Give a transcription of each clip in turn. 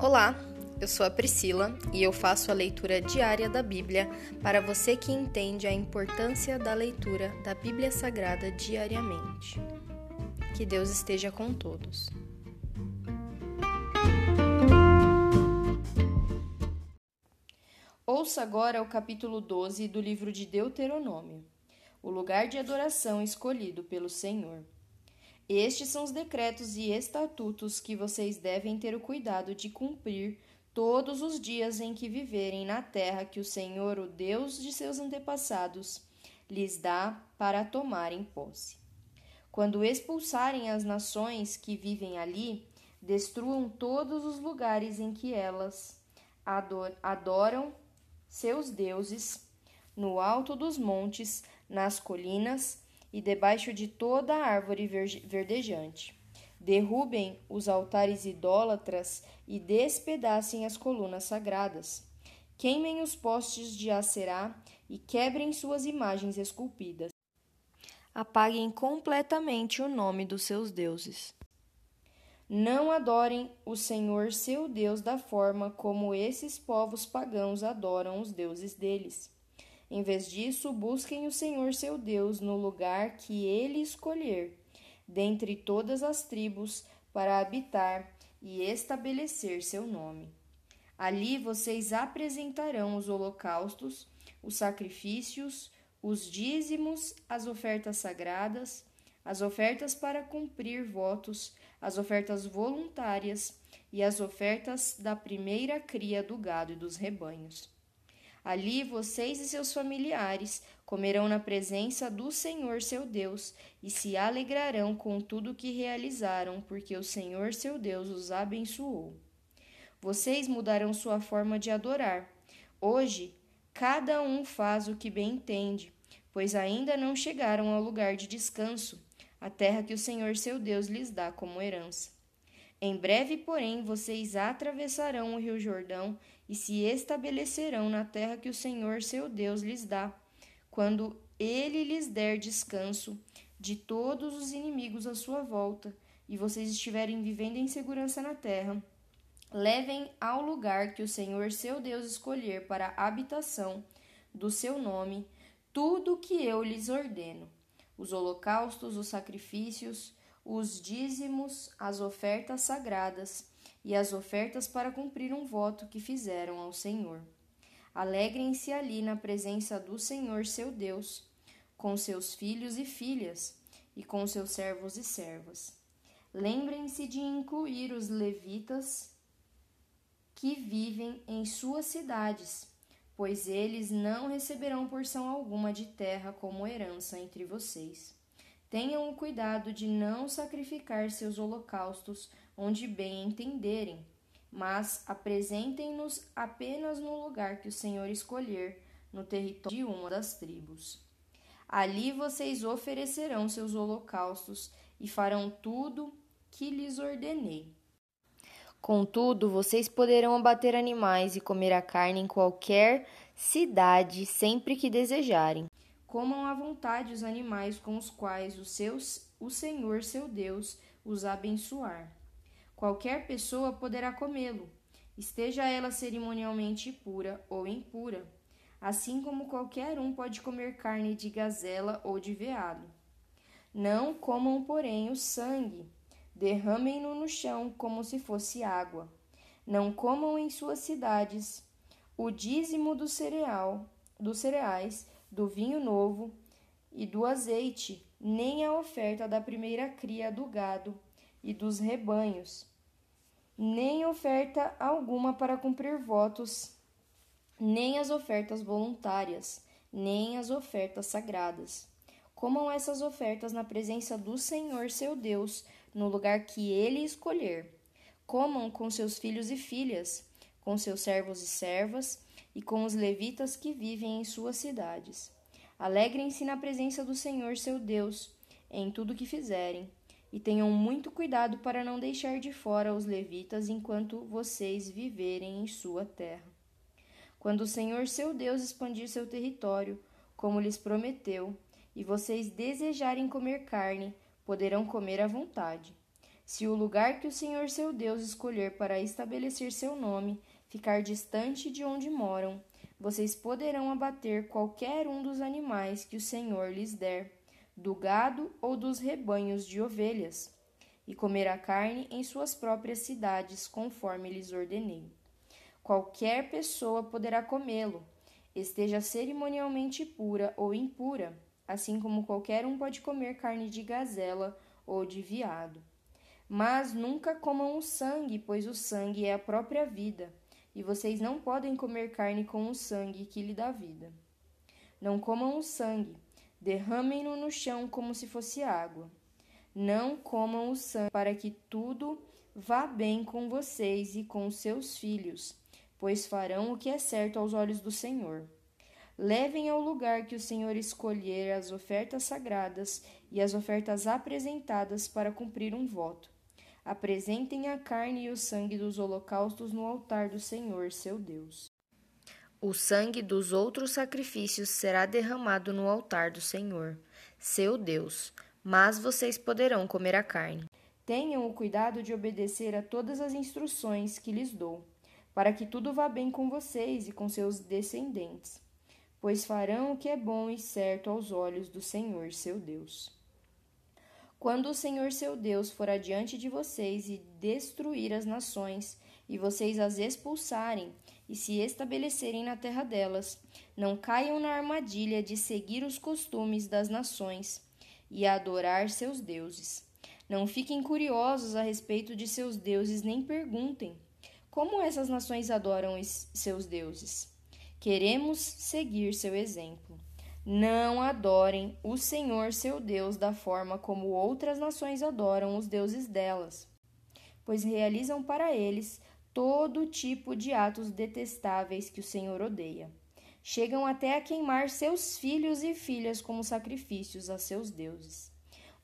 Olá, eu sou a Priscila e eu faço a leitura diária da Bíblia para você que entende a importância da leitura da Bíblia Sagrada diariamente. Que Deus esteja com todos. Ouça agora o capítulo 12 do livro de Deuteronômio, o lugar de adoração escolhido pelo Senhor. Estes são os decretos e estatutos que vocês devem ter o cuidado de cumprir todos os dias em que viverem na terra que o Senhor, o Deus de seus antepassados, lhes dá para tomarem posse. Quando expulsarem as nações que vivem ali, destruam todos os lugares em que elas adoram seus deuses, no alto dos montes, nas colinas, e debaixo de toda árvore verdejante. Derrubem os altares idólatras e despedacem as colunas sagradas. Queimem os postes de Acerá e quebrem suas imagens esculpidas. Apaguem completamente o nome dos seus deuses. Não adorem o Senhor seu Deus da forma como esses povos pagãos adoram os deuses deles. Em vez disso, busquem o Senhor seu Deus no lugar que ele escolher, dentre todas as tribos, para habitar e estabelecer seu nome. Ali vocês apresentarão os holocaustos, os sacrifícios, os dízimos, as ofertas sagradas, as ofertas para cumprir votos, as ofertas voluntárias e as ofertas da primeira cria do gado e dos rebanhos. Ali vocês e seus familiares comerão na presença do Senhor seu Deus e se alegrarão com tudo que realizaram, porque o Senhor seu Deus os abençoou. Vocês mudarão sua forma de adorar. Hoje, cada um faz o que bem entende, pois ainda não chegaram ao lugar de descanso, a terra que o Senhor seu Deus lhes dá como herança. Em breve, porém, vocês atravessarão o rio Jordão e se estabelecerão na terra que o Senhor seu Deus lhes dá, quando ele lhes der descanso de todos os inimigos à sua volta, e vocês estiverem vivendo em segurança na terra. Levem ao lugar que o Senhor seu Deus escolher para a habitação do seu nome tudo o que eu lhes ordeno: os holocaustos, os sacrifícios, os dízimos, as ofertas sagradas e as ofertas para cumprir um voto que fizeram ao Senhor. Alegrem-se ali na presença do Senhor seu Deus, com seus filhos e filhas, e com seus servos e servas. Lembrem-se de incluir os levitas que vivem em suas cidades, pois eles não receberão porção alguma de terra como herança entre vocês. Tenham o cuidado de não sacrificar seus holocaustos onde bem entenderem, mas apresentem-nos apenas no lugar que o Senhor escolher, no território de uma das tribos. Ali vocês oferecerão seus holocaustos e farão tudo que lhes ordenei. Contudo, vocês poderão abater animais e comer a carne em qualquer cidade sempre que desejarem. Comam à vontade os animais com os quais o, seus, o Senhor seu Deus os abençoar. Qualquer pessoa poderá comê-lo, esteja ela cerimonialmente pura ou impura, assim como qualquer um pode comer carne de gazela ou de veado. Não comam, porém, o sangue, derramem-no no chão como se fosse água. Não comam em suas cidades o dízimo do cereal, dos cereais do vinho novo e do azeite, nem a oferta da primeira cria do gado e dos rebanhos, nem oferta alguma para cumprir votos, nem as ofertas voluntárias, nem as ofertas sagradas. Comam essas ofertas na presença do Senhor seu Deus, no lugar que ele escolher. Comam com seus filhos e filhas, com seus servos e servas, e com os levitas que vivem em suas cidades. Alegrem-se na presença do Senhor seu Deus em tudo que fizerem, e tenham muito cuidado para não deixar de fora os levitas enquanto vocês viverem em sua terra. Quando o Senhor seu Deus expandir seu território, como lhes prometeu, e vocês desejarem comer carne, poderão comer à vontade. Se o lugar que o Senhor seu Deus escolher para estabelecer seu nome ficar distante de onde moram, vocês poderão abater qualquer um dos animais que o Senhor lhes der, do gado ou dos rebanhos de ovelhas, e comer a carne em suas próprias cidades, conforme lhes ordenei. Qualquer pessoa poderá comê-lo, esteja cerimonialmente pura ou impura, assim como qualquer um pode comer carne de gazela ou de veado. Mas nunca comam o sangue, pois o sangue é a própria vida e vocês não podem comer carne com o sangue que lhe dá vida. Não comam o sangue, derramem-no no chão como se fosse água. Não comam o sangue, para que tudo vá bem com vocês e com seus filhos, pois farão o que é certo aos olhos do Senhor. Levem ao lugar que o Senhor escolher as ofertas sagradas e as ofertas apresentadas para cumprir um voto apresentem a carne e o sangue dos holocaustos no altar do Senhor, seu Deus. O sangue dos outros sacrifícios será derramado no altar do Senhor, seu Deus, mas vocês poderão comer a carne. Tenham o cuidado de obedecer a todas as instruções que lhes dou, para que tudo vá bem com vocês e com seus descendentes, pois farão o que é bom e certo aos olhos do Senhor, seu Deus. Quando o Senhor seu Deus for adiante de vocês e destruir as nações, e vocês as expulsarem e se estabelecerem na terra delas, não caiam na armadilha de seguir os costumes das nações e adorar seus deuses. Não fiquem curiosos a respeito de seus deuses, nem perguntem como essas nações adoram seus deuses. Queremos seguir seu exemplo. Não adorem o Senhor seu Deus da forma como outras nações adoram os deuses delas, pois realizam para eles todo tipo de atos detestáveis que o Senhor odeia. Chegam até a queimar seus filhos e filhas como sacrifícios a seus deuses.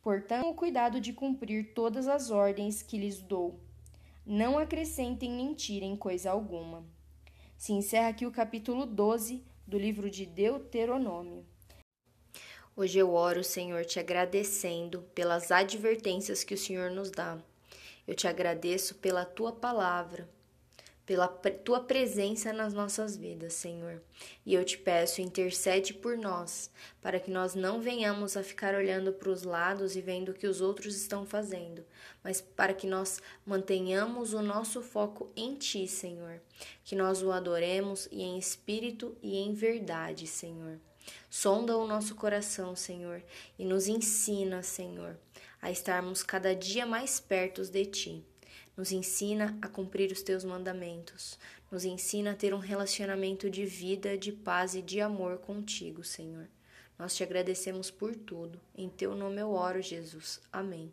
Portanto, o cuidado de cumprir todas as ordens que lhes dou. Não acrescentem nem tirem coisa alguma. Se encerra aqui o capítulo 12 do livro de Deuteronômio. Hoje eu oro, Senhor, te agradecendo pelas advertências que o Senhor nos dá. Eu te agradeço pela tua palavra, pela tua presença nas nossas vidas, Senhor. E eu te peço, intercede por nós, para que nós não venhamos a ficar olhando para os lados e vendo o que os outros estão fazendo, mas para que nós mantenhamos o nosso foco em ti, Senhor. Que nós o adoremos e em espírito e em verdade, Senhor. Sonda o nosso coração, Senhor, e nos ensina, Senhor, a estarmos cada dia mais perto de Ti. Nos ensina a cumprir os Teus mandamentos. Nos ensina a ter um relacionamento de vida, de paz e de amor contigo, Senhor. Nós te agradecemos por tudo. Em Teu nome eu oro, Jesus. Amém.